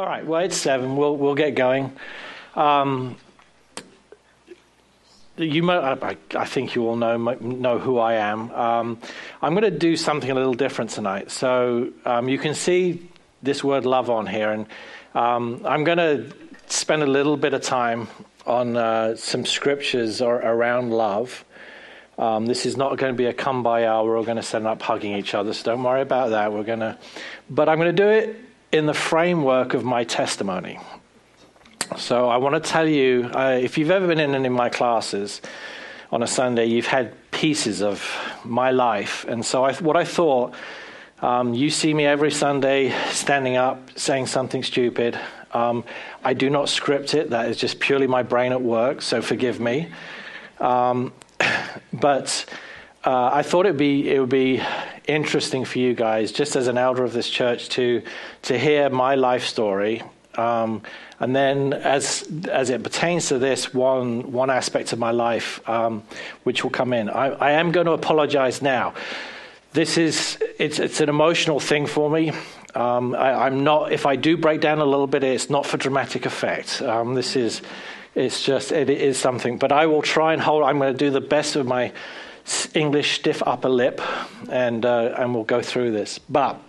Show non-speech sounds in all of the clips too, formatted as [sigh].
All right, well, it's seven. We'll, we'll get going. Um, you may, I, I, think you all know know who I am. Um, I'm going to do something a little different tonight. So um, you can see this word love on here, and um, I'm going to spend a little bit of time on uh, some scriptures or, around love. Um, this is not going to be a come by hour. We're all going to stand up hugging each other, so don't worry about that. We're going to, but I'm going to do it in the framework of my testimony. So I want to tell you uh, if you've ever been in any of my classes on a Sunday, you've had pieces of my life. And so I, what I thought, um, you see me every Sunday standing up, saying something stupid. Um, I do not script it, that is just purely my brain at work, so forgive me. Um, [laughs] but uh, I thought it'd be, it would be interesting for you guys, just as an elder of this church, to, to hear my life story. Um, and then, as as it pertains to this one one aspect of my life, um, which will come in, I, I am going to apologize now. This is it's it's an emotional thing for me. Um, I, am not. If I do break down a little bit, it's not for dramatic effect. Um, this is it's just it is something. But I will try and hold. I'm going to do the best of my English stiff upper lip, and uh, and we'll go through this. But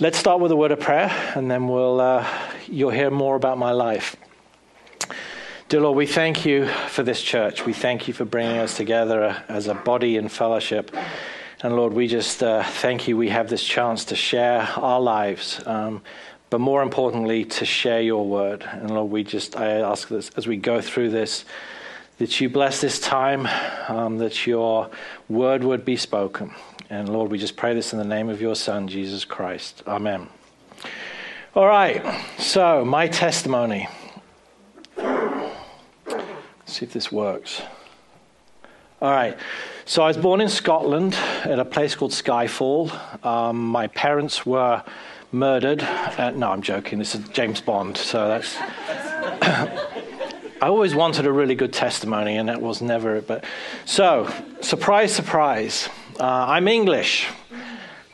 Let's start with a word of prayer, and then we'll, uh, you'll hear more about my life. Dear Lord, we thank you for this church. We thank you for bringing us together as a body in fellowship. And Lord, we just uh, thank you we have this chance to share our lives, um, but more importantly, to share your word. And Lord, we just, I ask this as we go through this, that you bless this time, um, that your word would be spoken. And Lord, we just pray this in the name of your Son, Jesus Christ. Amen. All right, so my testimony. Let's see if this works. All right, so I was born in Scotland at a place called Skyfall. Um, my parents were murdered. No, I'm joking. This is James Bond, so that's. I always wanted a really good testimony, and that was never it. But so, surprise, surprise. Uh, I'm English.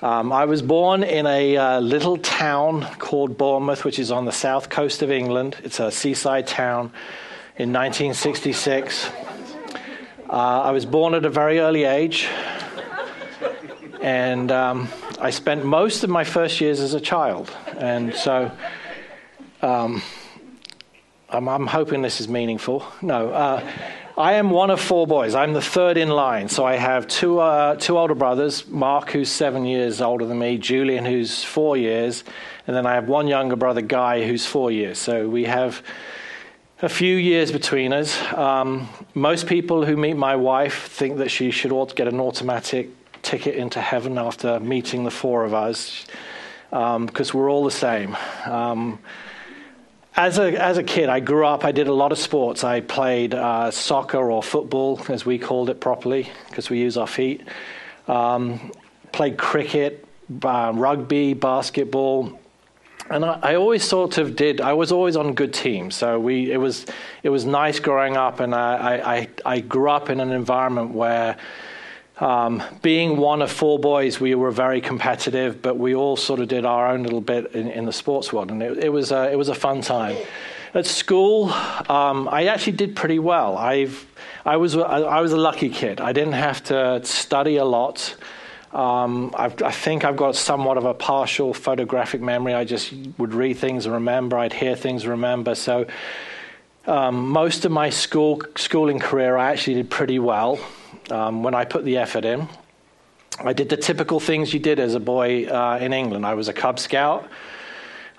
Um, I was born in a uh, little town called Bournemouth, which is on the south coast of England. It's a seaside town in 1966. Uh, I was born at a very early age, and um, I spent most of my first years as a child. And so um, I'm, I'm, hoping this is meaningful. No. Uh, I am one of four boys. I'm the third in line. So I have two, uh, two older brothers Mark, who's seven years older than me, Julian, who's four years, and then I have one younger brother, Guy, who's four years. So we have a few years between us. Um, most people who meet my wife think that she should get an automatic ticket into heaven after meeting the four of us because um, we're all the same. Um, as a, as a kid, I grew up, I did a lot of sports. I played uh, soccer or football, as we called it properly, because we use our feet. Um, played cricket, uh, rugby, basketball. And I, I, always sort of did, I was always on good teams. So we, it, was, it was nice growing up, and I, I, I grew up in an environment where um, being one of four boys, we were very competitive, but we all sort of did our own little bit in, in the sports world, and it, it, was a, it was a fun time. At school, um, I actually did pretty well. I've, I, was, I was a lucky kid. I didn't have to study a lot. Um, i think I've got somewhat of a partial photographic memory. I just would read things and remember. I'd hear things and remember. So um, most of my school schooling career, I actually did pretty well um, when I put the effort in. I did the typical things you did as a boy uh, in England. I was a Cub Scout.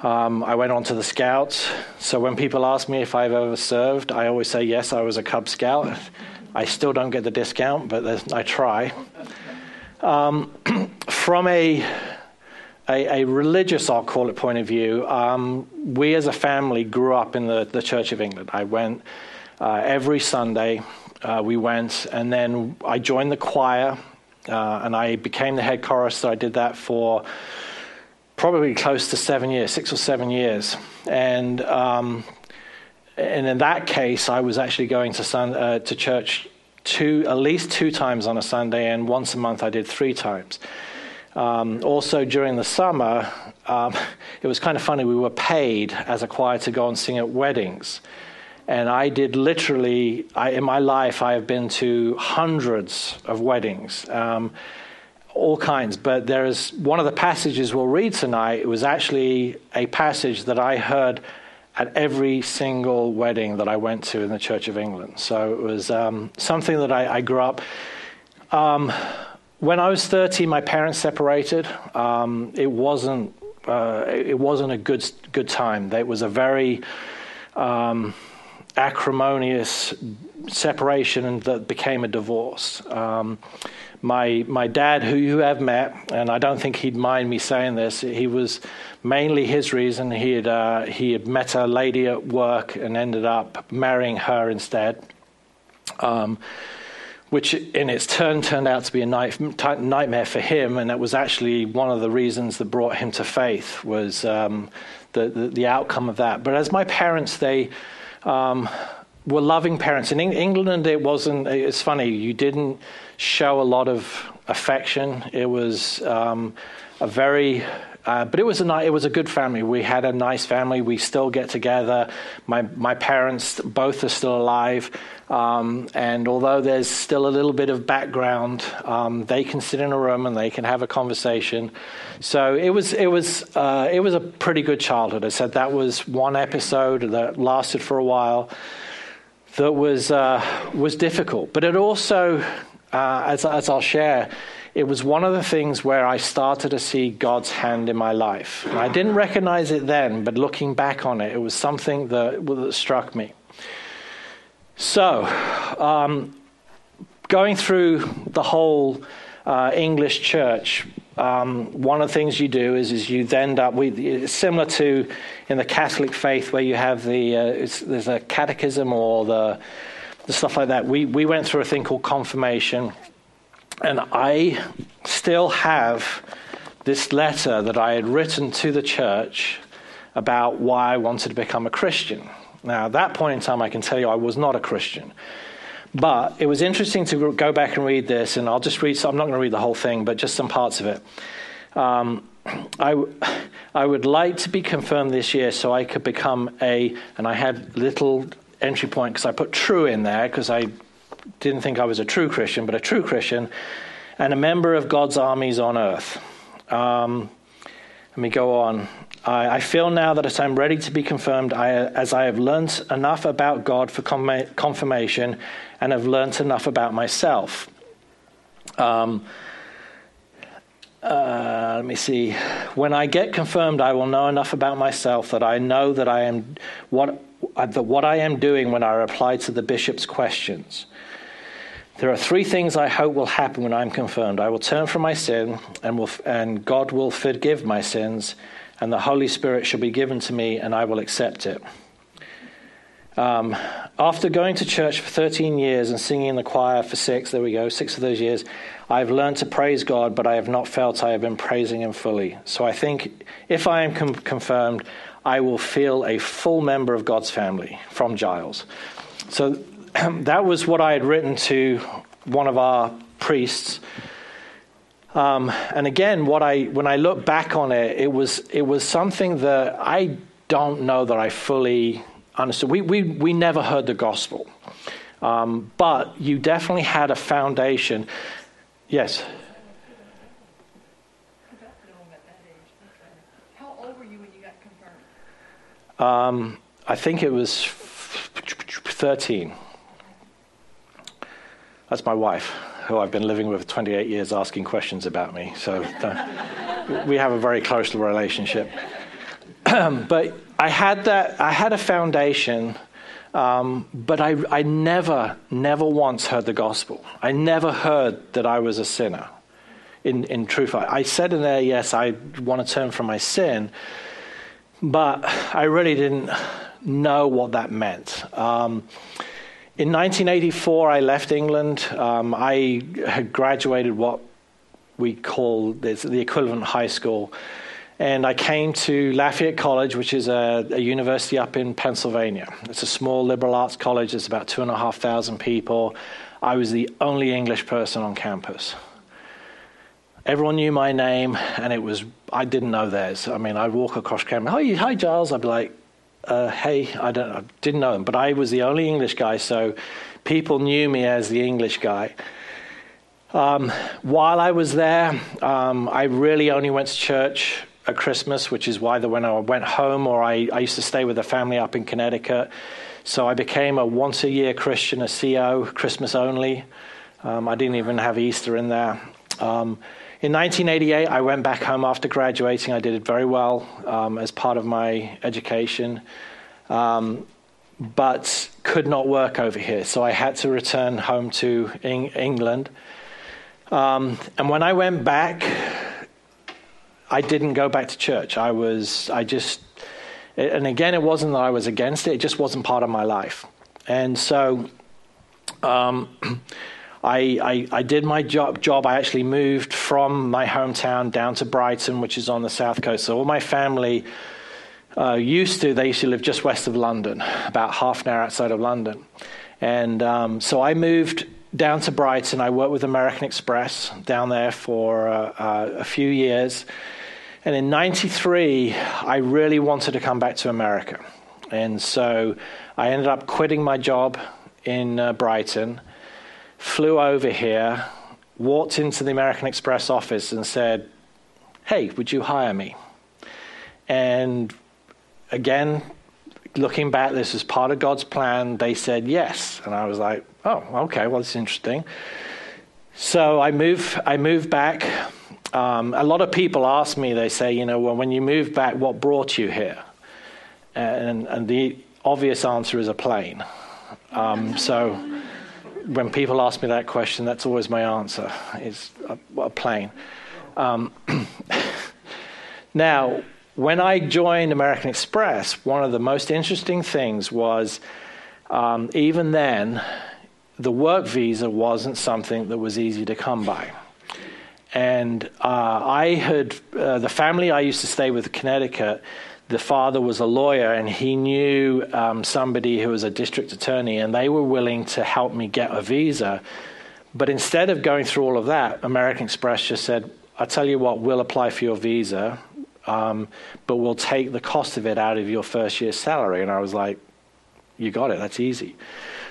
Um, I went on to the Scouts. So when people ask me if I've ever served, I always say yes, I was a Cub Scout. I still don't get the discount, but I try. Um, [clears throat] from a, a, a, religious, I'll call it, point of view, um, we as a family grew up in the, the Church of England. I went uh, every Sunday uh, we went, and then I joined the choir, uh, and I became the head chorister. I did that for probably close to seven years, six or seven years, and um, and in that case, I was actually going to sun, uh, to church two at least two times on a Sunday, and once a month I did three times. Um, also, during the summer, um, [laughs] it was kind of funny. We were paid as a choir to go and sing at weddings. And I did literally, I, in my life, I have been to hundreds of weddings, um, all kinds. But there is one of the passages we'll read tonight, it was actually a passage that I heard at every single wedding that I went to in the Church of England. So it was um, something that I, I grew up. Um, when I was 30, my parents separated. Um, it wasn't uh, it wasn't a good good time. It was a very um, acrimonious separation that became a divorce. Um, my my dad, who you have met, and I don't think he'd mind me saying this, he was mainly his reason. He had uh, he had met a lady at work and ended up marrying her instead. Um, which in its turn turned out to be a nightmare for him, and that was actually one of the reasons that brought him to faith was um, the, the, the outcome of that. But as my parents, they um, were loving parents. In England, it wasn't. It's funny. You didn't show a lot of affection. It was um, a very uh, but it was a it was a good family. We had a nice family. We still get together. My my parents both are still alive, um, and although there's still a little bit of background, um, they can sit in a room and they can have a conversation. So it was it was uh, it was a pretty good childhood. I said that was one episode that lasted for a while. That was uh, was difficult, but it also, uh, as as I'll share it was one of the things where I started to see God's hand in my life. I didn't recognize it then, but looking back on it, it was something that, that struck me. So, um, going through the whole uh, English church, um, one of the things you do is, is you end up with similar to in the Catholic faith where you have the uh, there's a catechism or the the stuff like that. We we went through a thing called confirmation, and I still have this letter that I had written to the church about why I wanted to become a Christian. Now, at that point in time, I can tell you I was not a Christian. But it was interesting to go back and read this, and I'll just read, so I'm not going to read the whole thing, but just some parts of it. Um, I, I would like to be confirmed this year so I could become a, and I had little entry point because I put true in there because I didn't think I was a true Christian, but a true Christian, and a member of God's armies on earth. Um, let me go on. I, I, feel now that I'm ready to be confirmed, I, as I have learnt enough about God for confirmation and have learnt enough about myself. Um, uh, let me see. When I get confirmed, I will know enough about myself that I know that I am what that what I am doing when I reply to the bishop's questions. There are three things I hope will happen when I'm confirmed. I will turn from my sin, and, will, and God will forgive my sins, and the Holy Spirit shall be given to me, and I will accept it. Um, after going to church for 13 years and singing in the choir for six, there we go, six of those years, I've learned to praise God, but I have not felt I have been praising Him fully. So I think if I am com- confirmed, I will feel a full member of God's family from Giles. So [clears throat] that was what I had written to one of our priests. Um, and again, what I when I look back on it, it was it was something that I don't know that I fully understood. We we we never heard the gospel, um, but you definitely had a foundation. Yes. How old were you when you got confirmed? Um, I think it was 13. That's my wife, who I've been living with 28 years asking questions about me. So uh, we have a very close relationship. [clears throat] but I had that, I had a foundation, um, but I, I never, never once heard the gospel. I never heard that I was a sinner. In, in truth, I, I said in there, yes, I want to turn from my sin, but I really didn't know what that meant. Um, in 1984, I left England. Um, I had graduated what we call the equivalent high school. And I came to Lafayette College, which is a, a, university up in Pennsylvania. It's a small liberal arts college, there's about two and a half thousand people. I was the only English person on campus. everyone knew my name, and it was I didn't know theirs. I mean, I'd walk across campus, hi, hi, Giles. I'd be like, uh, hey, I don't, I didn't know him, but I was the only English guy, so people knew me as the English guy. Um, while I was there, um, I really only went to church at Christmas, which is why when I went home, or I, I used to stay with a family up in Connecticut. So I became a once a year Christian, a CO, Christmas only. Um, I didn't even have Easter in there. Um, in 1988, I went back home after graduating. I did it very well um, as part of my education, um, but could not work over here. So I had to return home to England. Um, and when I went back, I didn't go back to church. I was, I just, and again, it wasn't that I was against it, it just wasn't part of my life. And so um, [clears throat] I, I, I, did my job, job. I actually moved from my hometown down to Brighton, which is on the south coast. So all my family uh, used to, they used to live just west of London, about half an hour outside of London. And um, so I moved down to Brighton. I worked with American Express down there for uh, uh, a few years. And in 93, I really wanted to come back to America. And so I ended up quitting my job in uh, Brighton, flew over here, walked into the American Express office and said, Hey, would you hire me? And again, looking back, this was part of God's plan. They said yes. And I was like, oh, okay, well, it's interesting. So I move, I moved back. Um, a lot of people ask me, they say, you know, well, when you moved back, what brought you here? And, and the obvious answer is a plane. Um, so when people ask me that question, that's always my answer, It's a, a plane. Um, [clears throat] now, when I joined American Express, one of the most interesting things was um, even then, the work visa wasn't something that was easy to come by. And uh, I had, uh, the family I used to stay with in Connecticut, the father was a lawyer and he knew um, somebody who was a district attorney, and they were willing to help me get a visa. But instead of going through all of that, American Express just said, I'll tell you what, we'll apply for your visa, um, but we'll take the cost of it out of your first year's salary. And I was like, You got it, that's easy.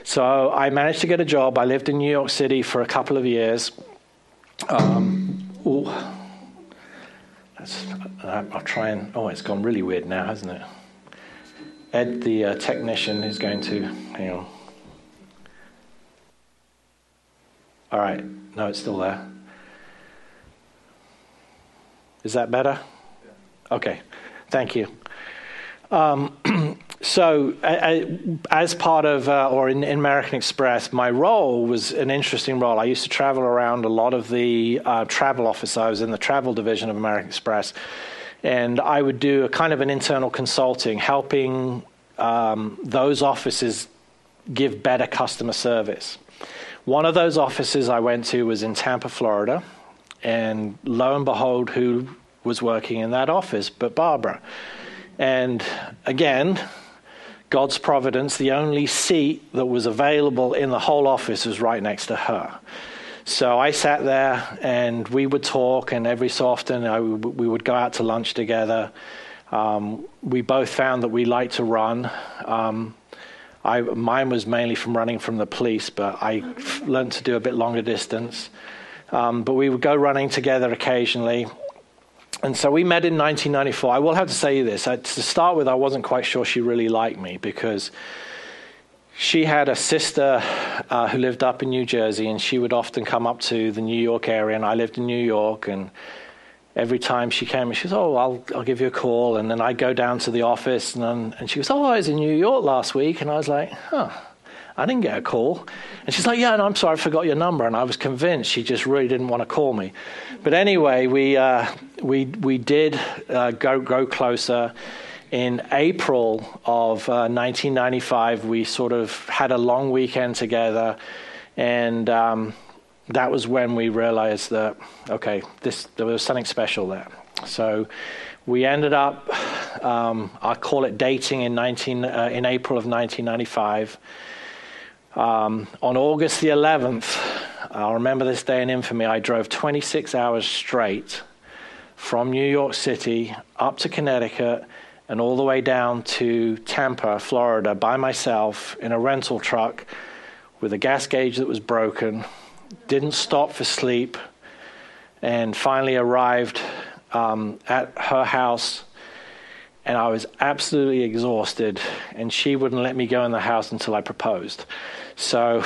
So I managed to get a job. I lived in New York City for a couple of years. Um, I'll try and. Oh, it's gone really weird now, hasn't it? Ed, the uh, technician, is going to. Hang on. All right. No, it's still there. Is that better? Okay. Thank you. Um, [clears throat] so, as part of, uh, or in, in, American Express, my role was an interesting role. I used to travel around a lot of the uh, travel office. I was in the travel division of American Express, and I would do a kind of an internal consulting, helping um, those offices give better customer service. One of those offices I went to was in Tampa, Florida, and lo and behold, who was working in that office but Barbara? And again, God's providence, the only seat that was available in the whole office was right next to her. So I sat there and we would talk, and every so often I, we would go out to lunch together. Um, we both found that we liked to run. Um, I, mine was mainly from running from the police, but I learned to do a bit longer distance. Um, but we would go running together occasionally. And so we met in 1994. I will have to say this. I, to start with, I wasn't quite sure she really liked me because she had a sister uh, who lived up in New Jersey, and she would often come up to the New York area, and I lived in New York, and every time she came, she says, "Oh, I'll I'll give you a call," and then I'd go down to the office, and and she goes, "Oh, I was in New York last week," and I was like, "Huh." I didn't get a call. And she's like, Yeah, no, I'm sorry, I forgot your number. And I was convinced she just really didn't want to call me. But anyway, we, uh, we, we did uh, go, go closer. In April of uh, 1995, we sort of had a long weekend together. And um, that was when we realized that, okay, this, there was something special there. So we ended up, um, I call it dating in, 19, uh, in April of 1995. Um, on August the 11th, I'll remember this day in infamy. I drove 26 hours straight from New York City up to Connecticut and all the way down to Tampa, Florida, by myself in a rental truck with a gas gauge that was broken, didn't stop for sleep, and finally arrived um, at her house. And I was absolutely exhausted, and she wouldn't let me go in the house until I proposed. So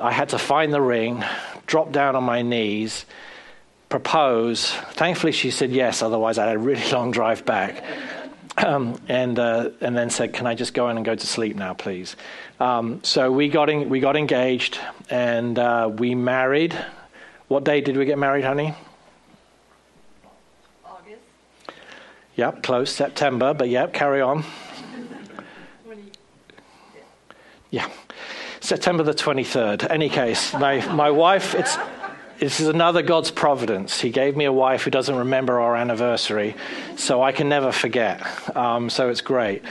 I had to find the ring, drop down on my knees, propose. Thankfully, she said yes, otherwise, I had a really long drive back. Um, and uh, and then said, "Can I just go in and go to sleep now, please?" Um, so we got in, we got engaged and uh, we married. What day did we get married, honey? August. Yep, close September, but yep, carry on. [laughs] 20, Yeah, September the twenty third. Any case, my my wife. It's this is another God's providence. He gave me a wife who doesn't remember our anniversary, so I can never forget. Um, so it's great.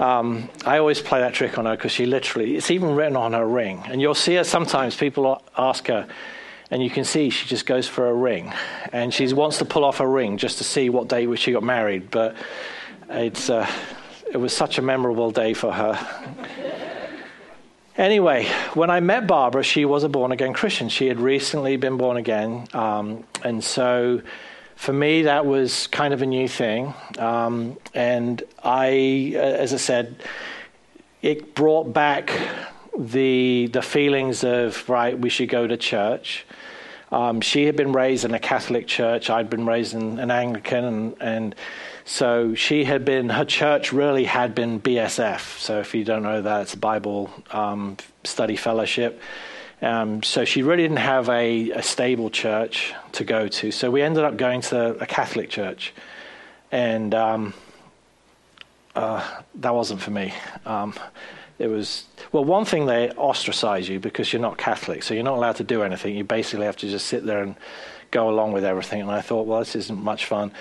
Um, I always play that trick on her because she literally, it's even written on her ring. And you'll see her sometimes, people ask her, and you can see she just goes for a ring. And she wants to pull off a ring just to see what day she got married. But it's, uh, it was such a memorable day for her. Anyway, when I met Barbara, she was a born again Christian. She had recently been born again. Um, and so for me, that was kind of a new thing. Um, and I, uh, as I said, it brought back the, the feelings of, right, we should go to church. Um, she had been raised in a Catholic church. I'd been raised in an Anglican, and, and so she had been, her church really had been BSF. So if you don't know that, it's Bible um, Study Fellowship. Um, so she really didn't have a, a, stable church to go to. So we ended up going to a Catholic church. And um, uh, that wasn't for me. Um, it was, well, one thing, they ostracize you because you're not Catholic. So you're not allowed to do anything. You basically have to just sit there and go along with everything. And I thought, well, this isn't much fun.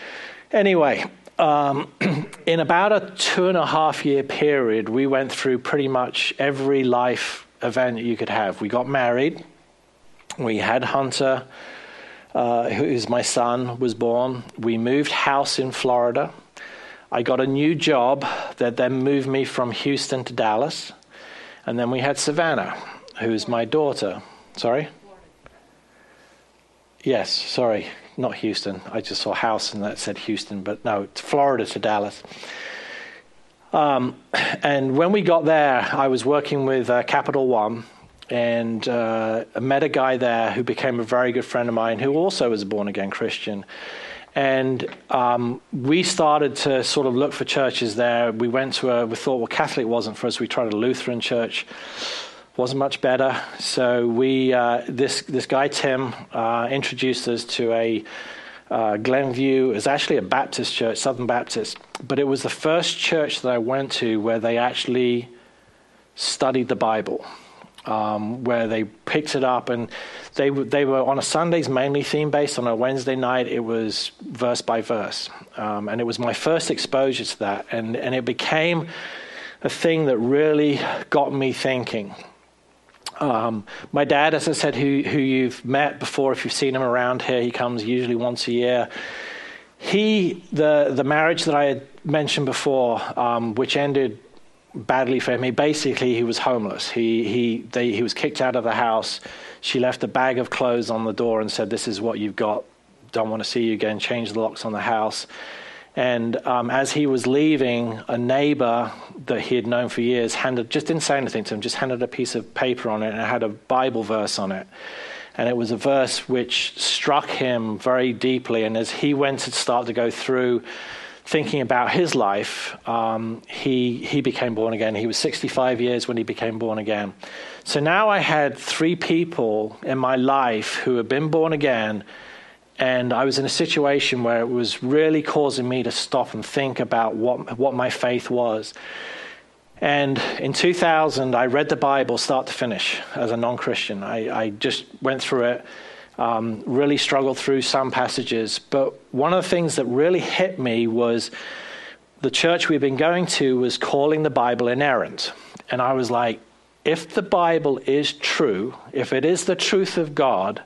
Anyway, um, [clears throat] in about a two and a half year period, we went through pretty much every life event you could have. We got married. We had Hunter, uh, who's my son, was born. We moved house in Florida. I got a new job that then moved me from Houston to Dallas. And then we had Savannah, who's my daughter. Sorry? Yes, sorry, not Houston. I just saw house and that said Houston, but no, it's Florida to Dallas. Um, and when we got there, I was working with uh, Capital One and uh, met a guy there who became a very good friend of mine who also was a born again Christian. And um, we started to sort of look for churches there. We went to a, we thought, well, Catholic wasn't for us. We tried a Lutheran church, wasn't much better. So we, uh, this, this guy, Tim, uh, introduced us to a uh, Glenview. It's actually a Baptist church, Southern Baptist. But it was the first church that I went to where they actually studied the Bible. Um, where they picked it up and they they were on a Sundays mainly theme based. On a Wednesday night, it was verse by verse, um, and it was my first exposure to that, and and it became a thing that really got me thinking. Um, my dad, as I said, who who you've met before, if you've seen him around here, he comes usually once a year. He the the marriage that I had mentioned before, um, which ended badly for him. He basically he was homeless. He he they, he was kicked out of the house. She left a bag of clothes on the door and said, "This is what you've got. Don't want to see you again." Changed the locks on the house. And um, as he was leaving, a neighbor that he had known for years handed just didn't say anything to him, just handed a piece of paper on it and it had a Bible verse on it. And it was a verse which struck him very deeply. And as he went to start to go through thinking about his life, um, he, he became born again. He was 65 years when he became born again. So now I had three people in my life who had been born again, and I was in a situation where it was really causing me to stop and think about what, what my faith was. And in 2000, I read the Bible start to finish as a non Christian. I, I just went through it um, really struggled through some passages. But one of the things that really hit me was the church we've been going to was calling the Bible inerrant. And I was like, if the Bible is true, if it is the truth of God,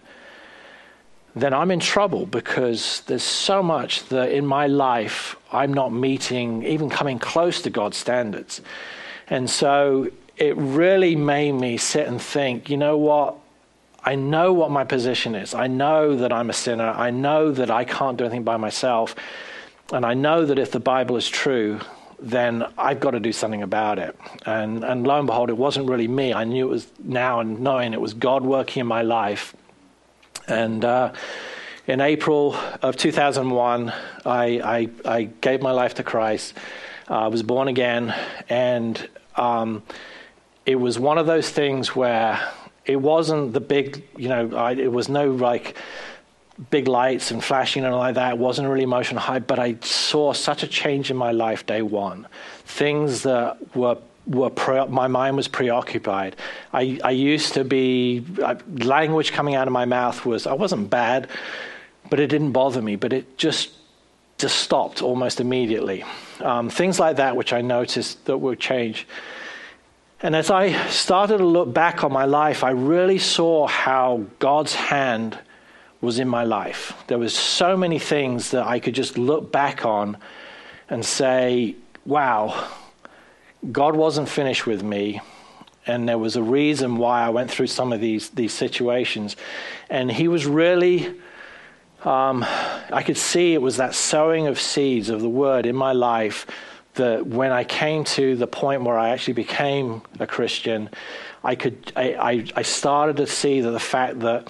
then I'm in trouble because there's so much that in my life I'm not meeting, even coming close to God's standards. And so it really made me sit and think, you know what? I know what my position is. I know that I'm a sinner. I know that I can't do anything by myself. And I know that if the Bible is true, then I've got to do something about it. And, and lo and behold, it wasn't really me. I knew it was now and knowing it was God working in my life. And uh, in April of 2001, I, I, I, gave my life to Christ. I was born again. And um, it was one of those things where it wasn't the big, you know, I, it was no like big lights and flashing and all like that. It wasn't really emotional high, but I saw such a change in my life day one. Things that were were pre- my mind was preoccupied. I, I used to be I, language coming out of my mouth was I wasn't bad, but it didn't bother me. But it just just stopped almost immediately. Um, things like that, which I noticed that would change. And as I started to look back on my life, I really saw how God's hand was in my life. There was so many things that I could just look back on and say, wow, God wasn't finished with me. And there was a reason why I went through some of these, these situations. And He was really, um, I could see it was that sowing of seeds of the word in my life that when I came to the point where I actually became a Christian, I could I, I, started to see that the fact that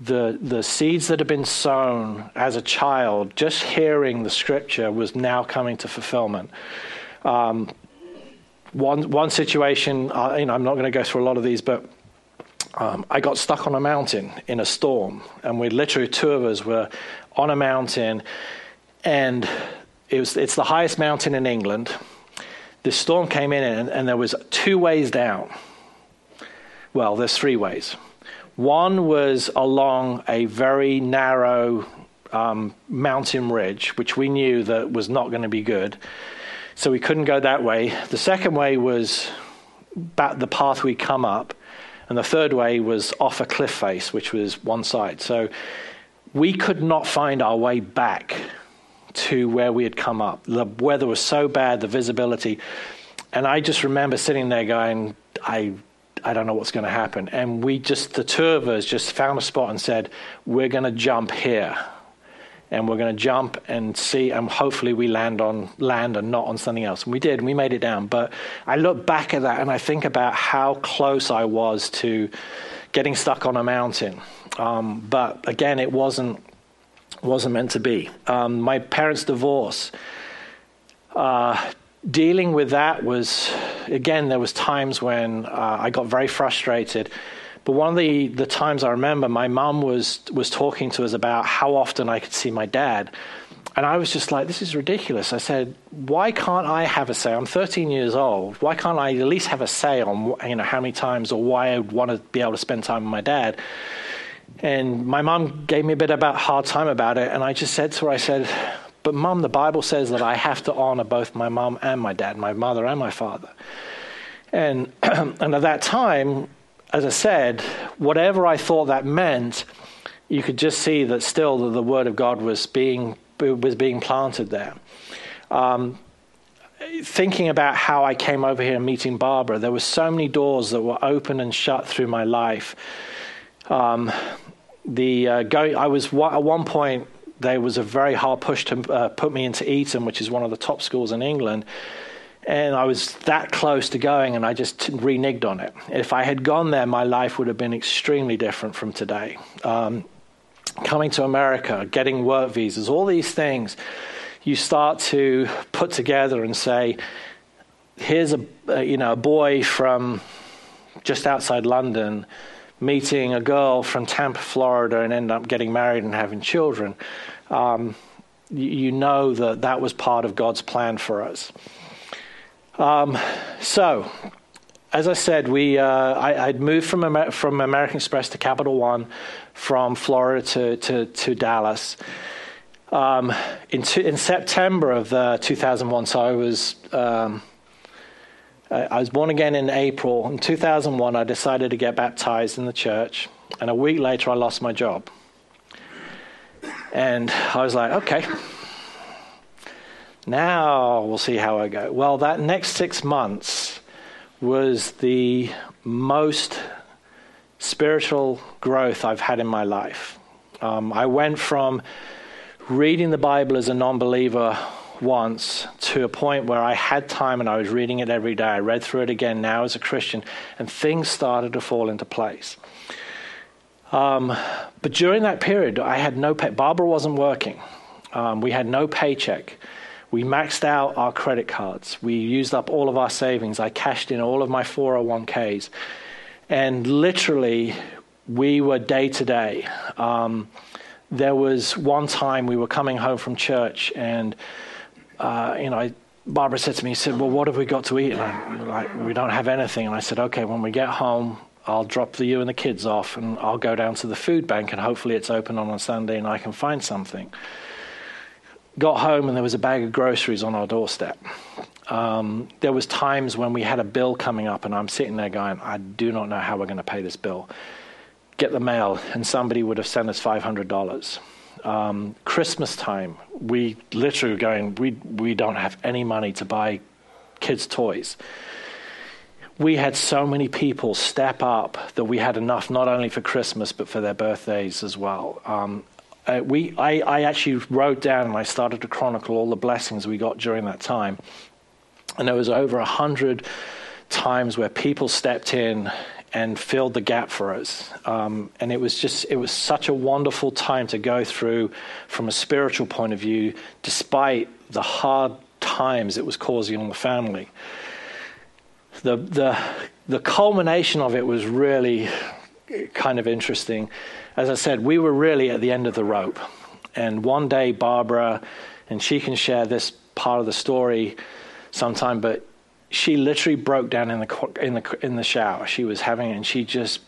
the the seeds that had been sown as a child, just hearing the scripture, was now coming to fulfillment. Um, one one situation, uh, you know, I'm not going to go through a lot of these, but um, I got stuck on a mountain in a storm, and we literally two of us were on a mountain, and it was, it's the highest mountain in England. The storm came in, and, and there was two ways down. Well, there's three ways. One was along a very narrow um, mountain ridge, which we knew that was not going to be good. So we couldn't go that way. The second way was back the path we come up, and the third way was off a cliff face, which was one side. So we could not find our way back to where we had come up. The weather was so bad, the visibility. And I just remember sitting there going, I, I don't know what's going to happen. And we just, the two of us just found a spot and said, we're going to jump here. And we're going to jump and see, and hopefully we land on land and not on something else. And we did, and we made it down. But I look back at that and I think about how close I was to getting stuck on a mountain. Um, but again, it wasn't wasn't meant to be. Um, my parents' divorce. Uh, dealing with that was, again, there was times when uh, I got very frustrated. But one of the, the times I remember, my mum was, was talking to us about how often I could see my dad. And I was just like, this is ridiculous. I said, why can't I have a say? I'm 13 years old. Why can't I at least have a say on you know, how many times or why I would want to be able to spend time with my dad? And my mom gave me a bit about hard time about it, and I just said to her, I said, "But mom, the Bible says that I have to honor both my mom and my dad, my mother and my father." And [clears throat] and at that time, as I said, whatever I thought that meant, you could just see that still the, the word of God was being was being planted there. Um, thinking about how I came over here and meeting Barbara, there were so many doors that were open and shut through my life. Um, the uh, going, I was at one point there was a very hard push to uh, put me into Eton, which is one of the top schools in England. And I was that close to going, and I just reneged on it. If I had gone there, my life would have been extremely different from today. Um, coming to America, getting work visas, all these things, you start to put together and say, here's a, you know, a boy from just outside London meeting a girl from Tampa, Florida, and end up getting married and having children, um, you, know that that was part of God's plan for us. Um, so, as I said, we uh, I, would moved from Amer- from American Express to Capital One, from Florida to to, to Dallas. Um, in, in, September of uh, 2001, so I was um, Uh, I was born again in April. In 2001, I decided to get baptized in the church. And a week later, I lost my job. And I was like, okay, now we'll see how I go. Well, that next six months was the most spiritual growth I've had in my life. Um, I went from reading the Bible as a non believer once to a point where I had time and I was reading it every day. I read through it again now as a Christian, and things started to fall into place. Um, but during that period, I had no pay. Barbara wasn't working. Um, we had no paycheck. We maxed out our credit cards. We used up all of our savings. I cashed in all of my 401ks. And literally, we were day to day. Um, there was one time we were coming home from church, and uh, you know, Barbara said to me, "She said, well, what have we got to eat?" And I'm like, we don't have anything. And I said, "Okay, when we get home, I'll drop the, you and the kids off, and I'll go down to the food bank, and hopefully it's open on a Sunday, and I can find something." Got home, and there was a bag of groceries on our doorstep. Um, there was times when we had a bill coming up, and I'm sitting there going, "I do not know how we're going to pay this bill." Get the mail, and somebody would have sent us five hundred dollars um, Christmas time, we literally were going, we, we don't have any money to buy kids' toys. We had so many people step up that we had enough not only for Christmas but for their birthdays as well. Um, uh, we, I, I actually wrote down and I started to chronicle all the blessings we got during that time. And there was over a hundred times where people stepped in and filled the gap for us. Um, and it was just, it was such a wonderful time to go through from a spiritual point of view, despite the hard times it was causing on the family. The, the, the culmination of it was really kind of interesting. As I said, we were really at the end of the rope. And one day, Barbara, and she can share this part of the story sometime, but she literally broke down in the in the in the shower. She was having, and she just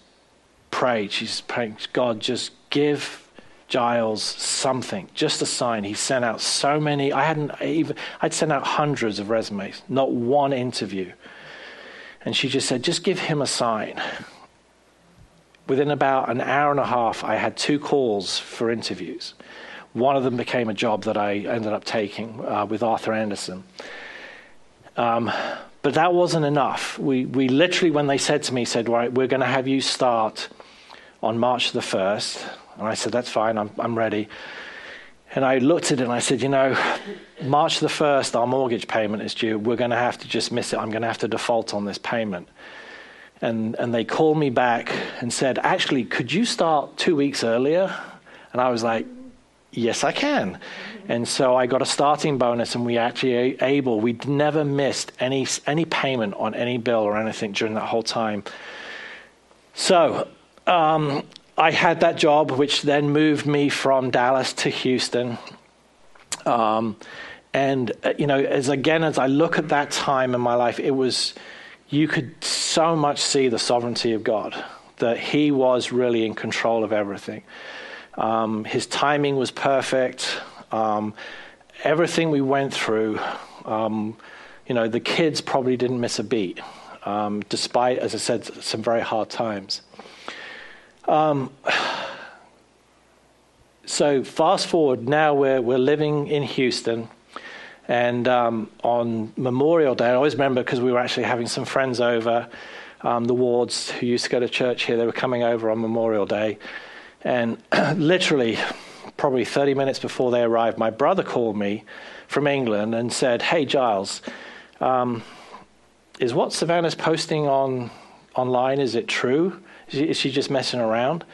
prayed. She's praying, God, just give Giles something, just a sign. He sent out so many. I hadn't even. I'd sent out hundreds of resumes, not one interview. And she just said, just give him a sign. Within about an hour and a half, I had two calls for interviews. One of them became a job that I ended up taking uh, with Arthur Andersen. Um, but that wasn't enough. We, we literally, when they said to me, said, right, we're going to have you start on March the 1st. And I said, that's fine, I'm, I'm ready. And I looked at it and I said, you know, March the 1st, our mortgage payment is due. We're going to have to just miss it. I'm going to have to default on this payment. And, and they called me back and said, actually, could you start two weeks earlier? And I was like, yes, I can. And so I got a starting bonus, and we actually able. We never missed any any payment on any bill or anything during that whole time. So um, I had that job, which then moved me from Dallas to Houston. Um, and uh, you know, as again as I look at that time in my life, it was you could so much see the sovereignty of God that He was really in control of everything. Um, his timing was perfect. Um, everything we went through, um, you know, the kids probably didn't miss a beat, um, despite, as I said, some very hard times. Um, [sighs] so fast forward, now we're we're living in Houston, and um, on Memorial Day, I always remember because we were actually having some friends over, um, the wards who used to go to church here. They were coming over on Memorial Day, and [clears throat] literally probably 30 minutes before they arrived, my brother called me from England and said, Hey, Giles, um, is what Savannah's posting on online, is it true? Is she, is she just messing around?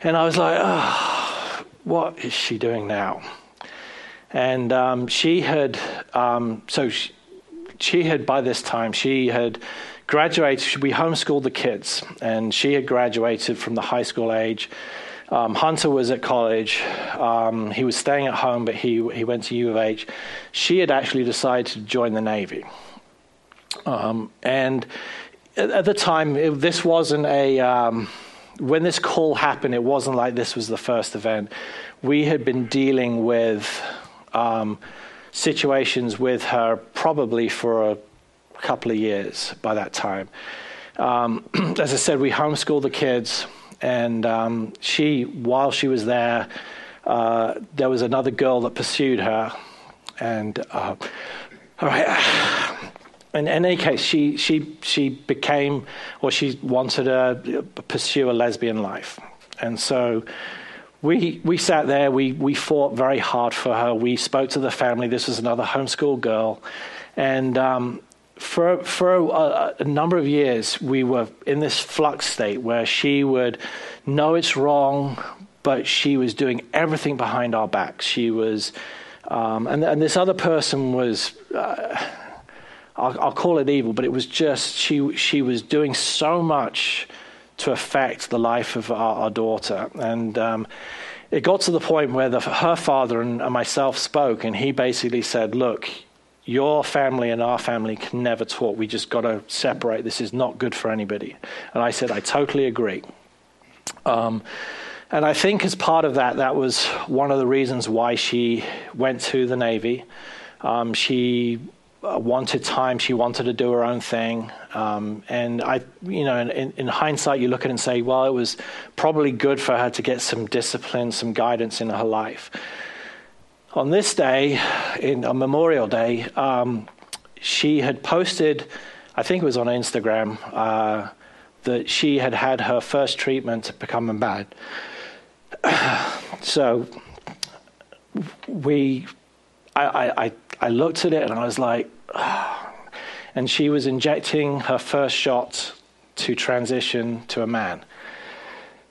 And I was like, oh, what is she doing now? And um, she had, um, so she, she had, by this time, she had graduated, we homeschooled the kids, and she had graduated from the high school age. Um, Hunter was at college. Um, he was staying at home, but he, he went to U of H. She had actually decided to join the Navy. Um, and at, the time, it, this wasn't a. Um, when this call happened, it wasn't like this was the first event. We had been dealing with um, situations with her probably for a couple of years by that time. Um, [clears throat] as I said, we homeschooled the kids, and um, she, while she was there, uh, there was another girl that pursued her, and uh, all right. In, [sighs] in any case, she she she became, or she wanted to pursue a lesbian life, and so we we sat there. We we fought very hard for her. We spoke to the family. This was another homeschool girl, and um, for for a, a, number of years, we were in this flux state where she would know it's wrong, but she was doing everything behind our backs. She was, um, and and this other person was. Uh, I'll, I'll call it evil, but it was just she she was doing so much to affect the life of our, our daughter. And um, it got to the point where the, her father and, and myself spoke, and he basically said, Look, your family and our family can never talk. We just got to separate. This is not good for anybody. And I said, I totally agree. Um, and I think as part of that, that was one of the reasons why she went to the Navy. Um, she wanted time. She wanted to do her own thing. Um, and I, you know, in, in, hindsight, you look at it and say, well, it was probably good for her to get some discipline, some guidance in her life. On this day, in a Memorial Day, um, she had posted, I think it was on Instagram, uh, that she had had her first treatment to become a bad. [sighs] so we, I, I, I looked at it and I was like, [sighs] and she was injecting her first shot to transition to a man.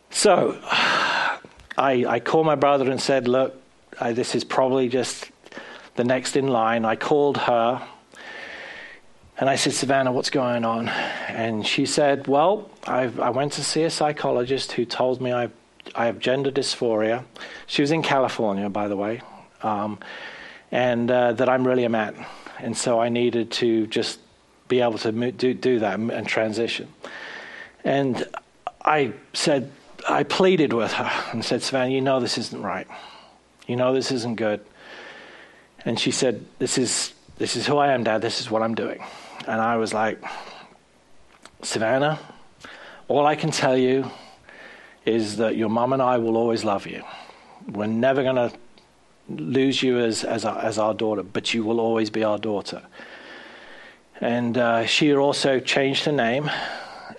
So [sighs] I, I called my brother and said, Look, I, this is probably just the next in line. I called her and I said, Savannah, what's going on? And she said, Well, I've, i went to see a psychologist who told me I, I have gender dysphoria. She was in California, by the way, um, and uh, that I'm really a man and so I needed to just be able to do, do that and transition. And I said, I pleaded with her and said, Savannah, you know this isn't right. You know this isn't good. And she said, This is this is who I am, Dad. This is what I'm doing. And I was like, Savannah, all I can tell you is that your mom and I will always love you. We're never going to lose you as, as, our, as our daughter, but you will always be our daughter. And uh, she also changed her name.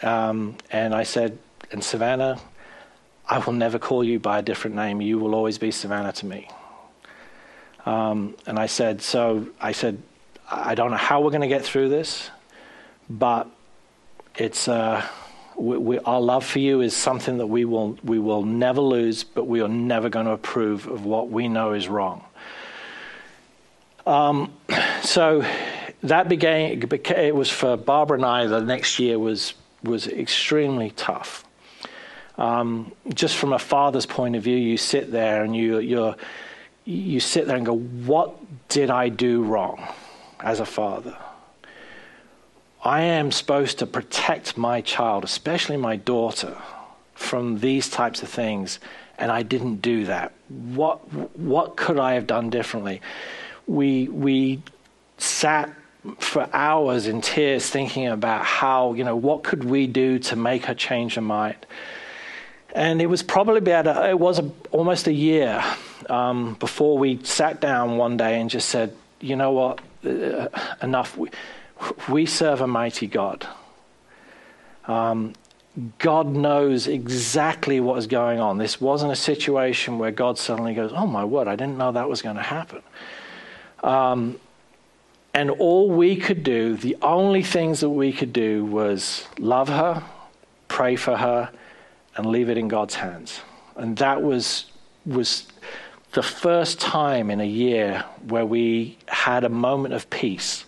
Um, and I said, and Savannah, I will never call you by a different name. You will always be Savannah to me. Um, and I said, so I said, I don't know how we're going to get through this, but it's. Uh, we, we, our love for you is something that we will, we will never lose, but we are never going to approve of what we know is wrong. Um, [clears throat] so that began, it was for Barbara and I, the next year was, was extremely tough. Um, just from a father's point of view, you sit there and you, you you sit there and go, What did I do wrong as a father? I am supposed to protect my child, especially my daughter, from these types of things, and I didn't do that. What what could I have done differently? We we sat for hours in tears thinking about how you know what could we do to make her change her mind. And it was probably about a, it was a, almost a year um, before we sat down one day and just said, you know what, uh, enough. We, we serve a mighty God. Um, God knows exactly what is going on. This wasn't a situation where God suddenly goes, Oh my word, I didn't know that was going to happen. Um, and all we could do, the only things that we could do was love her, pray for her, and leave it in God's hands. And that was, was the first time in a year where we had a moment of peace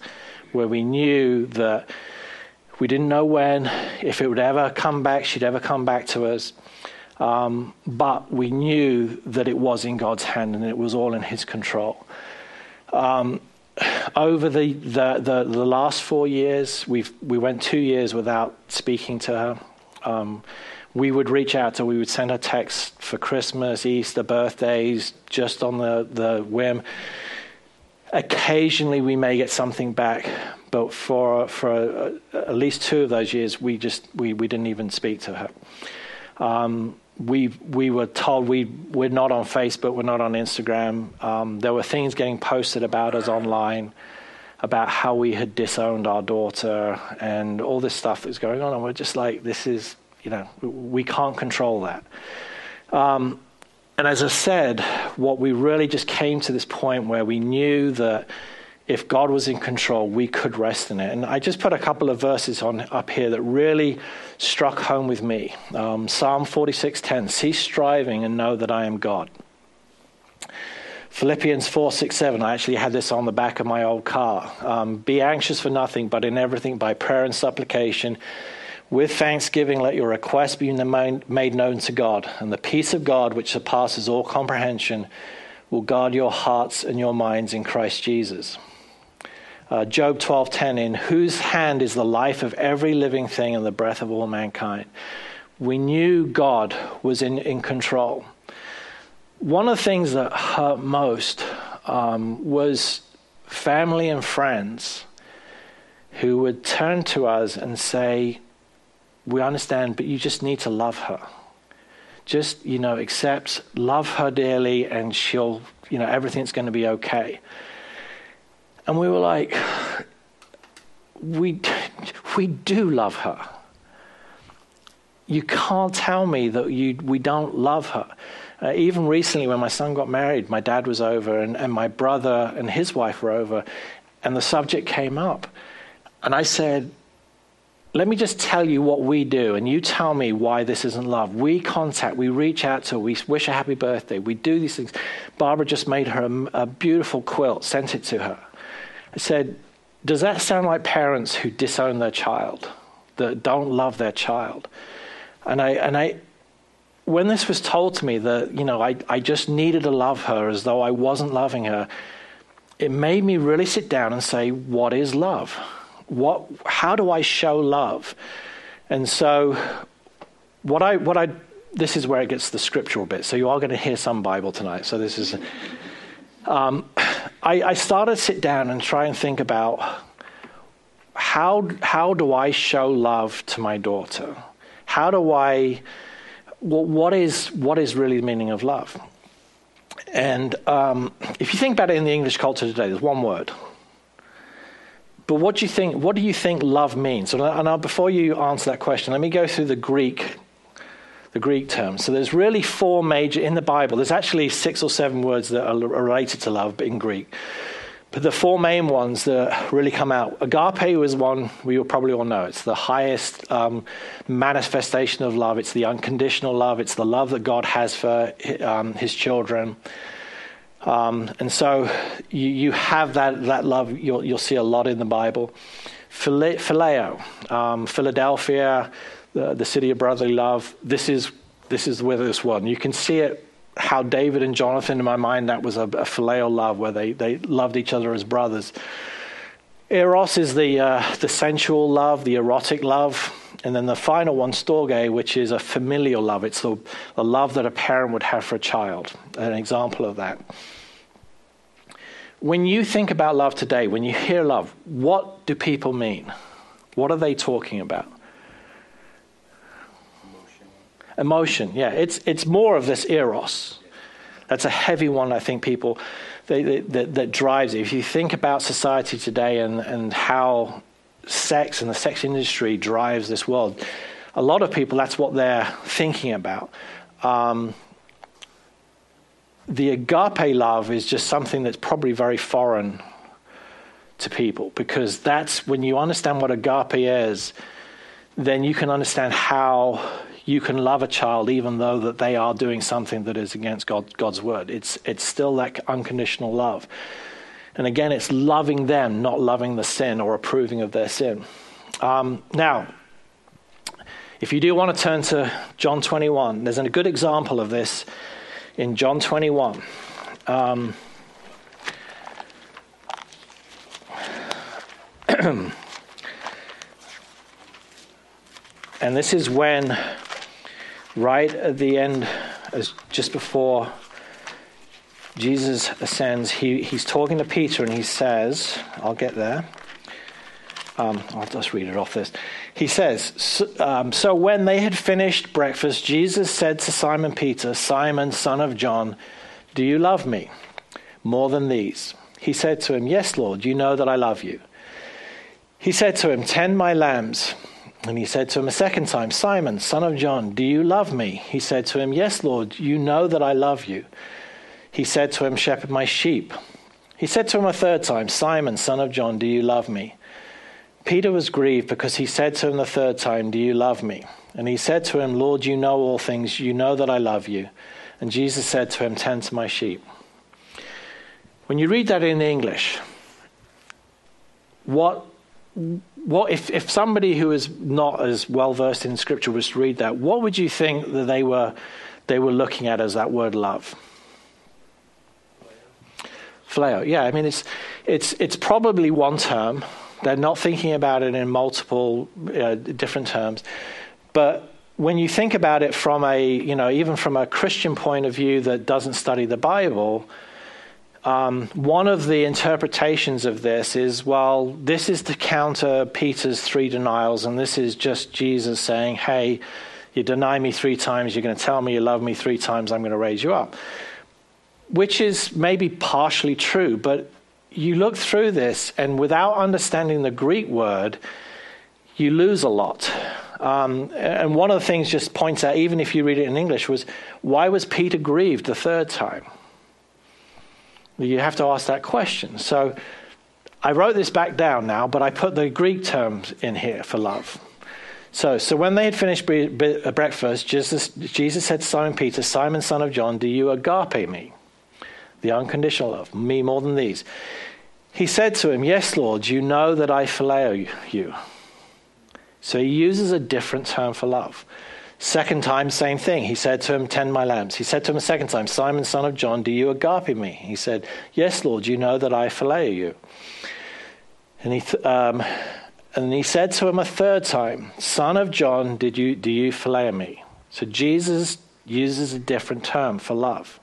where we knew that we didn't know when, if it would ever come back, she'd ever come back to us. Um, but we knew that it was in God's hand and it was all in His control. Um, over the, the, the, the, last four years, we've, we went two years without speaking to her. Um, we would reach out to her, we would send her texts for Christmas, Easter, birthdays, just on the, the whim. Occasionally, we may get something back, but for for uh, at least two of those years, we just we, we didn't even speak to her. Um, we we were told we we're not on Facebook, we're not on Instagram. Um, there were things getting posted about us online about how we had disowned our daughter and all this stuff that's going on, and we're just like, this is you know we can't control that. Um, and as I said, what we really just came to this point where we knew that if God was in control, we could rest in it. And I just put a couple of verses on up here that really struck home with me. Um, Psalm 46:10, cease striving and know that I am God. Philippians 4, 6, 7. I actually had this on the back of my old car. Um, Be anxious for nothing, but in everything by prayer and supplication. With thanksgiving, let your requests be made known to God, and the peace of God, which surpasses all comprehension, will guard your hearts and your minds in Christ Jesus. Uh, Job 12:10 in whose hand is the life of every living thing and the breath of all mankind. We knew God was in, in control. One of the things that hurt most um, was family and friends who would turn to us and say, We understand, but you just need to love her. Just, you know, accept, love her dearly, and she'll, you know, everything's going to be okay. And we were like, we, we do love her. You can't tell me that you, we don't love her. Uh, even recently, when my son got married, my dad was over, and, and my brother and his wife were over, and the subject came up. And I said, let me just tell you what we do, and you tell me why this isn't love. We contact, we reach out to we wish her happy birthday, we do these things. Barbara just made her a, a beautiful quilt, sent it to her. I said, Does that sound like parents who disown their child, that don't love their child? And I, and I, when this was told to me that, you know, I, I just needed to love her as though I wasn't loving her, it made me really sit down and say, What is love? What, how do I show love? And so, what I, what I, this is where it gets the scriptural bit. So you are going to hear some Bible tonight. So this is, um, I, I started to sit down and try and think about how, how do I show love to my daughter? How do I, what is, what is really the meaning of love? And um, if you think about it in the English culture today, there's one word. But what do you think? What do you think love means? And now, before you answer that question, let me go through the Greek the Greek term. So there's really four major, in the Bible, there's actually six or seven words that are related to love in Greek. But the four main ones that really come out agape was one we will probably all know. It's the highest um, manifestation of love, it's the unconditional love, it's the love that God has for um, his children. Um, and so you, you, have that, that love, you'll, you'll, see a lot in the Bible. Phileo, um, Philadelphia, the, the city of brotherly love. This is this is where this one. You can see it how David and Jonathan, in my mind, that was a, a phileo love where they, they loved each other as brothers. Eros is the, uh, the sensual love, the erotic love. And then the final one, storge, which is a familial love. It's the, the love that a parent would have for a child. An example of that. When you think about love today, when you hear love, what do people mean? What are they talking about? Emotion, Emotion, yeah. It's, it's more of this eros. That's a heavy one, I think, people, that, that drives it. If you think about society today and, and how sex and the sex industry drives this world, a lot of people, that's what they're thinking about. Um, the agape love is just something that's probably very foreign to people because that's when you understand what agape is, then you can understand how you can love a child even though that they are doing something that is against God, God's word. It's, it's still that unconditional love. And again, it's loving them, not loving the sin or approving of their sin. Um, now, if you do want to turn to John 21, there's a good example of this in John 21. Um, [clears throat] and this is when right at the end, as just before Jesus ascends, he, he's talking to Peter and he says, I'll get there. Um, I'll just read it off this. He says, so, um, so when they had finished breakfast, Jesus said to Simon Peter, Simon, son of John, do you love me more than these? He said to him, Yes, Lord, you know that I love you. He said to him, Tend my lambs. And he said to him a second time, Simon, son of John, do you love me? He said to him, Yes, Lord, you know that I love you. He said to him, Shepherd my sheep. He said to him a third time, Simon, son of John, do you love me? Peter was grieved because he said to him the third time, Do you love me? And he said to him, Lord, you know all things. You know that I love you. And Jesus said to him, Tend to my sheep. When you read that in English, what, what if, if somebody who is not as well versed in Scripture was to read that, what would you think that they were, they were looking at as that word love? Phileo. Yeah, I mean, it's, it's, it's probably one term. They're not thinking about it in multiple uh, different terms. But when you think about it from a, you know, even from a Christian point of view that doesn't study the Bible, um, one of the interpretations of this is well, this is to counter Peter's three denials, and this is just Jesus saying, hey, you deny me three times, you're going to tell me you love me three times, I'm going to raise you up. Which is maybe partially true, but you look through this, and without understanding the Greek word, you lose a lot. Um, and one of the things just points out, even if you read it in English, was why was Peter grieved the third time? You have to ask that question. So I wrote this back down now, but I put the Greek terms in here for love. So, so when they had finished breakfast, Jesus, Jesus said to Simon Peter, Simon, son of John, do you agape me? The unconditional love, me more than these. He said to him, Yes, Lord, you know that I phileo you. So he uses a different term for love. Second time, same thing. He said to him, Tend my lambs. He said to him a second time, Simon, son of John, do you agape me? He said, Yes, Lord, you know that I phileo you. And he, th- um, and he said to him a third time, Son of John, did you, do you phileo me? So Jesus uses a different term for love.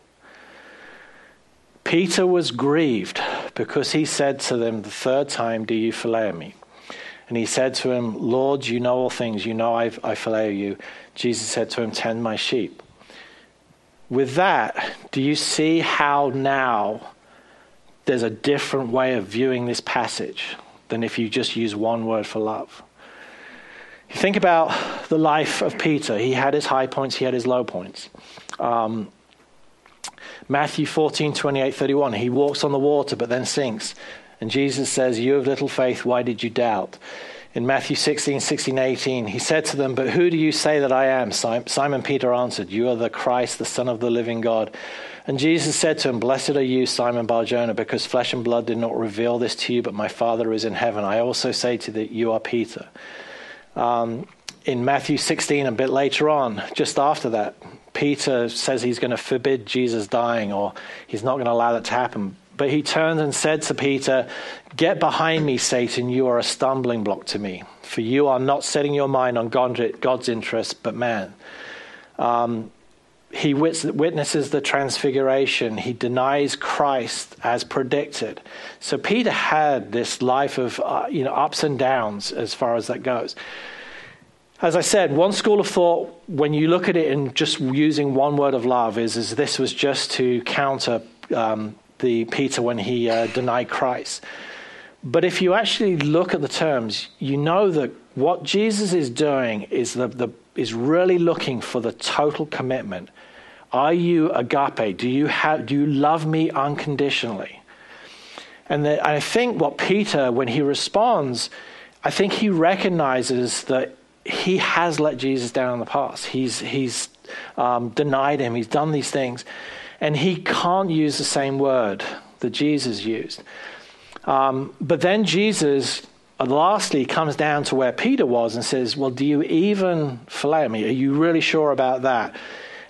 Peter was grieved because he said to them the third time, Do you phileo me? And he said to him, Lord, you know all things. You know I've, I phileo you. Jesus said to him, Tend my sheep. With that, do you see how now there's a different way of viewing this passage than if you just use one word for love? You think about the life of Peter. He had his high points, he had his low points. Um, Matthew 14, 28, 31. He walks on the water but then sinks. And Jesus says, You have little faith, why did you doubt? In Matthew 16, 16, 18, he said to them, But who do you say that I am? Simon Peter answered, You are the Christ, the Son of the living God. And Jesus said to him, Blessed are you, Simon Barjona, because flesh and blood did not reveal this to you, but my Father is in heaven. I also say to you that you are Peter. Um, in Matthew 16, a bit later on, just after that, Peter says he's going to forbid Jesus dying or he's not going to allow that to happen. But he turned and said to Peter, Get behind me, Satan, you are a stumbling block to me, for you are not setting your mind on God's interest, but man. Um, he witnesses the transfiguration. He denies Christ as predicted. So Peter had this life of uh, you know ups and downs as far as that goes. As I said, one school of thought, when you look at it in just using one word of love, is, is this was just to counter um, the Peter when he uh, denied Christ. But if you actually look at the terms, you know that what Jesus is doing is, the, the, is really looking for the total commitment. Are you agape? Do you, have, do you love me unconditionally? And the, I think what Peter, when he responds, I think he recognizes that he has let Jesus down in the past. He's, he's um, denied him, he's done these things. And he can't use the same word that Jesus used. Um, but then Jesus, uh, lastly, comes down to where Peter was and says, Well, do you even phileo me? Are you really sure about that?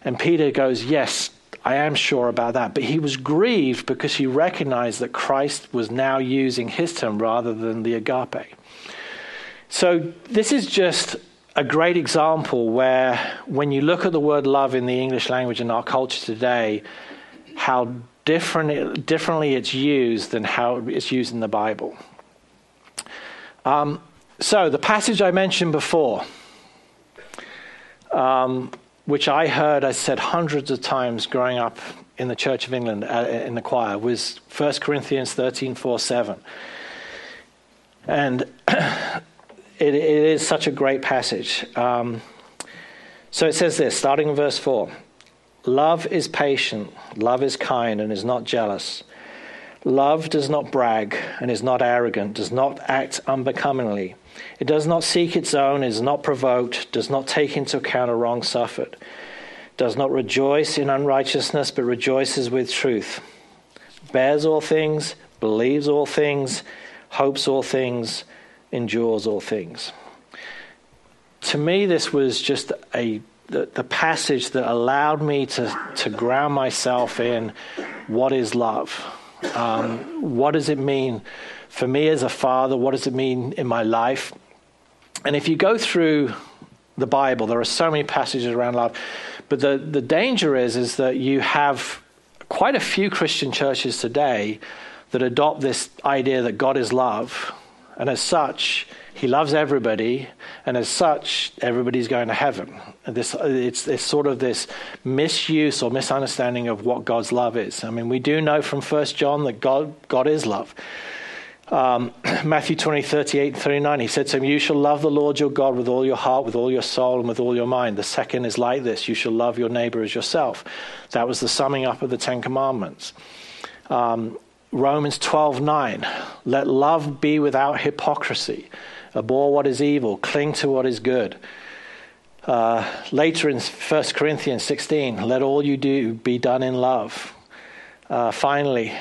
And Peter goes, Yes, I am sure about that. But he was grieved because he recognized that Christ was now using his term rather than the agape. So this is just a great example where, when you look at the word love in the English language in our culture today, how different, differently it's used than how it's used in the Bible. Um, So, the passage I mentioned before, um, which I heard, I said hundreds of times growing up in the Church of England uh, in the choir, was 1 Corinthians 13 4 7. And [clears throat] it, it is such a great passage. Um, so it says this, starting in verse 4 Love is patient, love is kind, and is not jealous. Love does not brag and is not arrogant, does not act unbecomingly. It does not seek its own, is not provoked, does not take into account a wrong suffered, does not rejoice in unrighteousness, but rejoices with truth, bears all things, believes all things, hopes all things, endures all things. To me, this was just a the, the passage that allowed me to, to ground myself in what is love um, what does it mean for me as a father? What does it mean in my life? And if you go through the Bible, there are so many passages around love. But the, the danger is, is that you have quite a few Christian churches today that adopt this idea that God is love. And as such, he loves everybody, and as such, everybody's going to heaven. This, it's, it's sort of this misuse or misunderstanding of what God's love is. I mean, we do know from 1 John that God, God is love. Um, [clears throat] Matthew 20, 38, 39, he said to him, You shall love the Lord your God with all your heart, with all your soul, and with all your mind. The second is like this you shall love your neighbor as yourself. That was the summing up of the Ten Commandments. Um, Romans 12:9 let love be without hypocrisy. Abhor what is evil, cling to what is good. Uh, later in 1 Corinthians 16, let all you do be done in love. Uh, finally,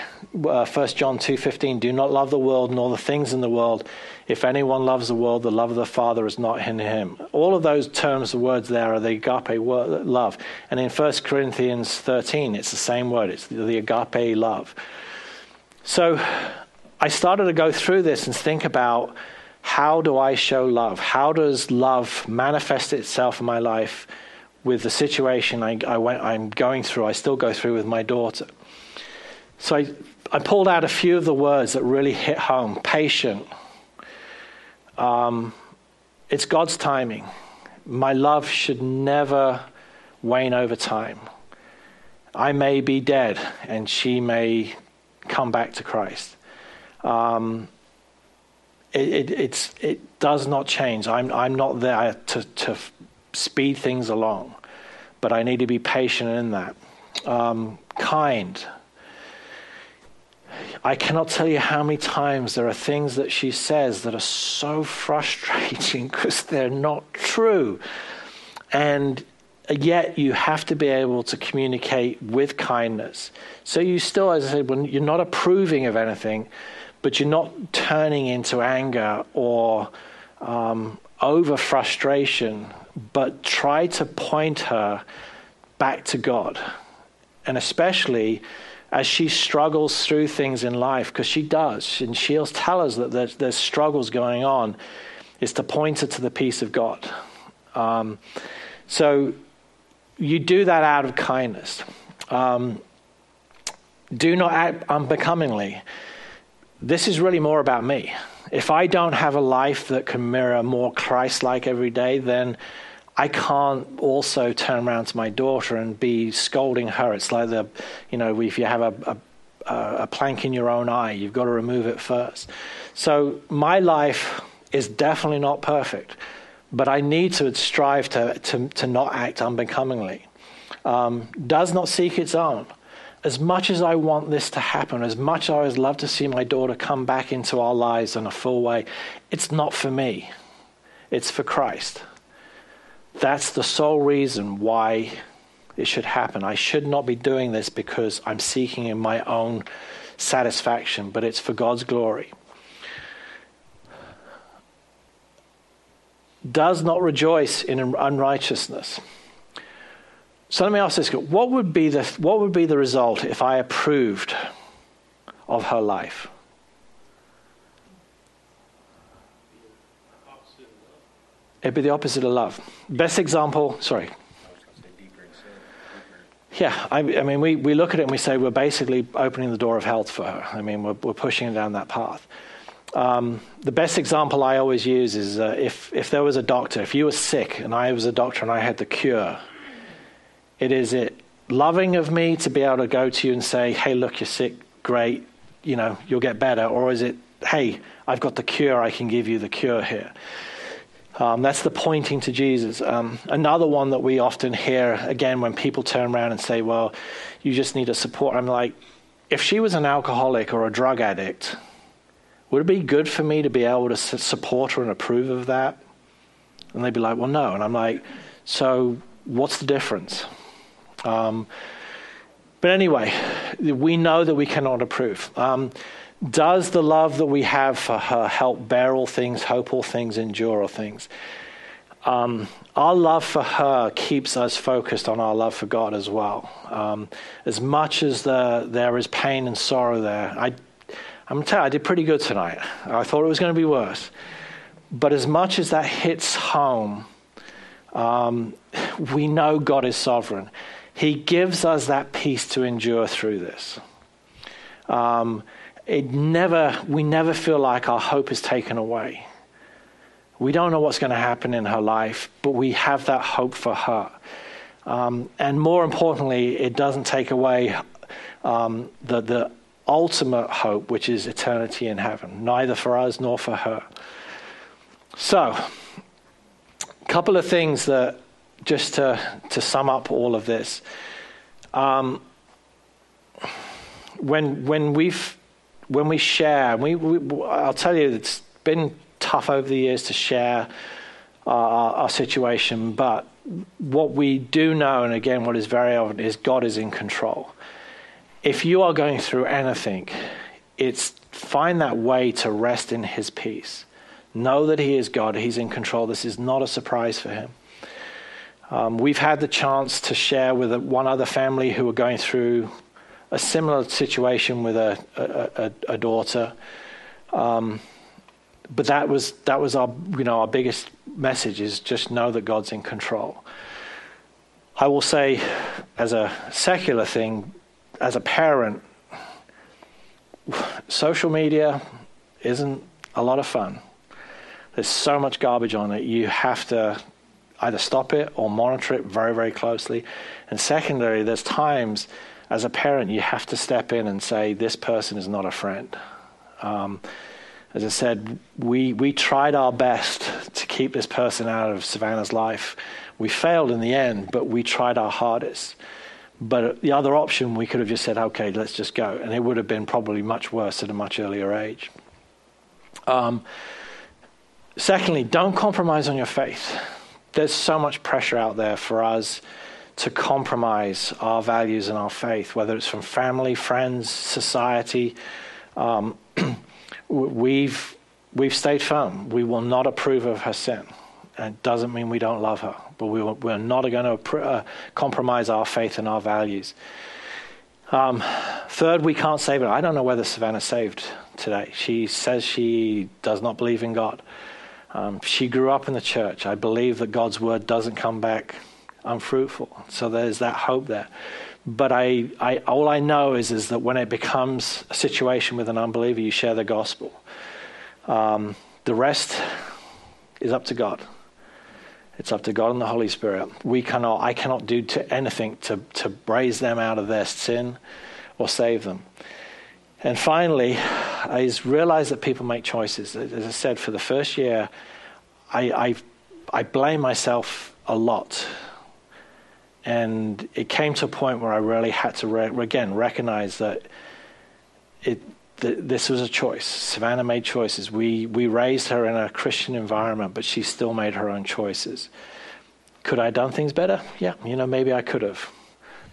uh, 1 John 2:15, do not love the world nor the things in the world. If anyone loves the world, the love of the Father is not in him. All of those terms, the words there are the agape word, love. And in 1 Corinthians 13, it's the same word. It's the, the agape love. So I started to go through this and think about how do I show love? How does love manifest itself in my life with the situation I, I'm going through, I still go through with my daughter? So I, I pulled out a few of the words that really hit home patient. Um, it's God's timing. My love should never wane over time. I may be dead and she may come back to Christ. Um, it, it, it does not change. I'm, I'm not there to, to speed things along, but I need to be patient in that. Um, kind. I cannot tell you how many times there are things that she says that are so frustrating [laughs] because they're not true. And yet you have to be able to communicate with kindness. So you still, as I said, when you're not approving of anything, but you're not turning into anger or um, over frustration, but try to point her back to God. And especially as she struggles through things in life, because she does, and she'll tell us that there's, there's, struggles going on, is to point her to the peace of God. Um, so you do that out of kindness. Um, do not act unbecomingly this is really more about me. If I don't have a life that can mirror more Christ like every day, then I can't also turn around to my daughter and be scolding her. It's like the, you know, if you have a, a, a plank in your own eye, you've got to remove it first. So my life is definitely not perfect, but I need to strive to, to, to not act unbecomingly. Um, does not seek its own as much as I want this to happen, as much as I would love to see my daughter come back into our lives in a full way, it's not for me. It's for Christ. That's the sole reason why it should happen. I should not be doing this because I'm seeking in my own satisfaction, but it's for God's glory. Does not rejoice in unrighteousness. So let me ask this: What would be the what would be the result if I approved of her life? It'd be the opposite of love. Best example, sorry. Yeah, I, I, mean, we, we look at it and we say we're basically opening the door of hell for her. I mean, we're, we're pushing her down that path. Um, the best example I always use is uh, if, if there was a doctor, if you were sick and I was a doctor and I had the cure, it is it loving of me to be able to go to you and say, hey, look, you're sick, great, you know, you'll get better? Or is it, hey, I've got the cure, I can give you the cure here? Um, that's the pointing to Jesus. Um, another one that we often hear, again, when people turn around and say, well, you just need a support. I'm like, if she was an alcoholic or a drug addict, would it be good for me to be able to support her and approve of that? And they'd be like, well, no. And I'm like, so what's the difference? Um, but anyway, we know that we cannot approve. Um, does the love that we have for her help bear all things, hope all things, endure all things? Um, our love for her keeps us focused on our love for God as well. Um, as much as the, there is pain and sorrow there, I, I'm going to tell you, I did pretty good tonight. I thought it was going to be worse. But as much as that hits home, um, we know God is sovereign. He gives us that peace to endure through this. Um, it never, we never feel like our hope is taken away. We don't know what's going to happen in her life, but we have that hope for her. Um, and more importantly, it doesn't take away um, the, the ultimate hope, which is eternity in heaven, neither for us nor for her. So, a couple of things that just to, to sum up all of this. Um, when, when, we've, when we share, we, we, I'll tell you, it's been tough over the years to share our, our situation, but what we do know, and again, what is very evident, is God is in control. If you are going through anything, it's find that way to rest in His peace. Know that He is God, He's in control. This is not a surprise for Him. Um, we've had the chance to share with one other family who were going through a similar situation with a, a, a, a daughter. Um, but that was that was our you know our biggest message is just know that God's in control. I will say, as a secular thing, as a parent, social media isn't a lot of fun. There's so much garbage on it. You have to either stop it or monitor it very, very closely. And secondly, there's times as a parent you have to step in and say, this person is not a friend. Um, as I said, we, we tried our best to keep this person out of Savannah's life. We failed in the end, but we tried our hardest. But the other option, we could have just said, okay, let's just go. And it would have been probably much worse at a much earlier age. Um, secondly, don't compromise on your faith there's so much pressure out there for us to compromise our values and our faith, whether it's from family, friends, society. Um, [clears throat] we've we've stayed firm. We will not approve of her sin. It doesn't mean we don't love her, but we, we're not going to uh, compromise our faith and our values. Um, third, we can't save her. I don't know whether Savannah's saved today. She says she does not believe in God. Um, she grew up in the church. I believe that God's word doesn't come back unfruitful. So there's that hope there. But I, I, all I know is, is that when it becomes a situation with an unbeliever, you share the gospel. Um, the rest is up to God. It's up to God and the Holy Spirit. We cannot, I cannot do to anything to, to raise them out of their sin or save them. And finally, I realize that people make choices. As I said, for the first year, I, I, I blame myself a lot. And it came to a point where I really had to, re- again, recognize that it, th- this was a choice. Savannah made choices. We, we raised her in a Christian environment, but she still made her own choices. Could I have done things better? Yeah, you know, maybe I could have.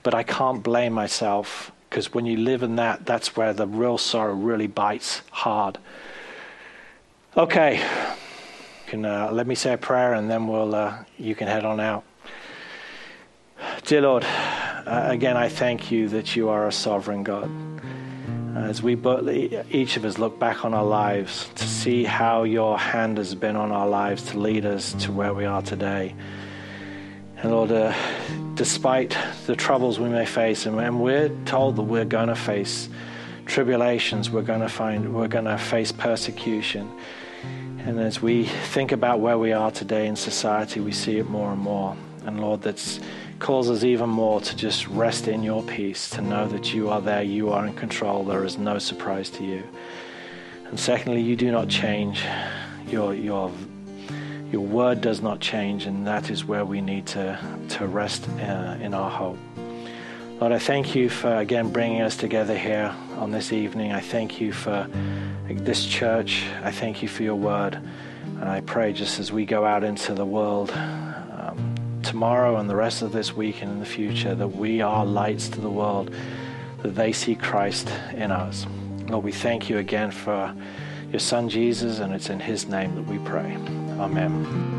But I can't blame myself because when you live in that, that's where the real sorrow really bites hard. Okay, can uh, let me say a prayer, and then we'll uh, you can head on out. Dear Lord, uh, again I thank you that you are a sovereign God. As we each of us look back on our lives to see how your hand has been on our lives to lead us to where we are today. And Lord, uh, despite the troubles we may face, and, we're told that we're going to face tribulations, we're going to find we're going to face persecution. And as we think about where we are today in society, we see it more and more. And Lord, that calls us even more to just rest in your peace, to know that you are there, you are in control, there is no surprise to you. And secondly, you do not change. Your, your, your word does not change, and that is where we need to, to rest uh, in our hope. Lord, I thank you for again bringing us together here on this evening. I thank you for this church. I thank you for your word. And I pray just as we go out into the world tomorrow and the rest of this week and in the future that we are lights to the world, that they see Christ in us. Lord, we thank you again for your son Jesus, and it's in his name that we pray. Amen.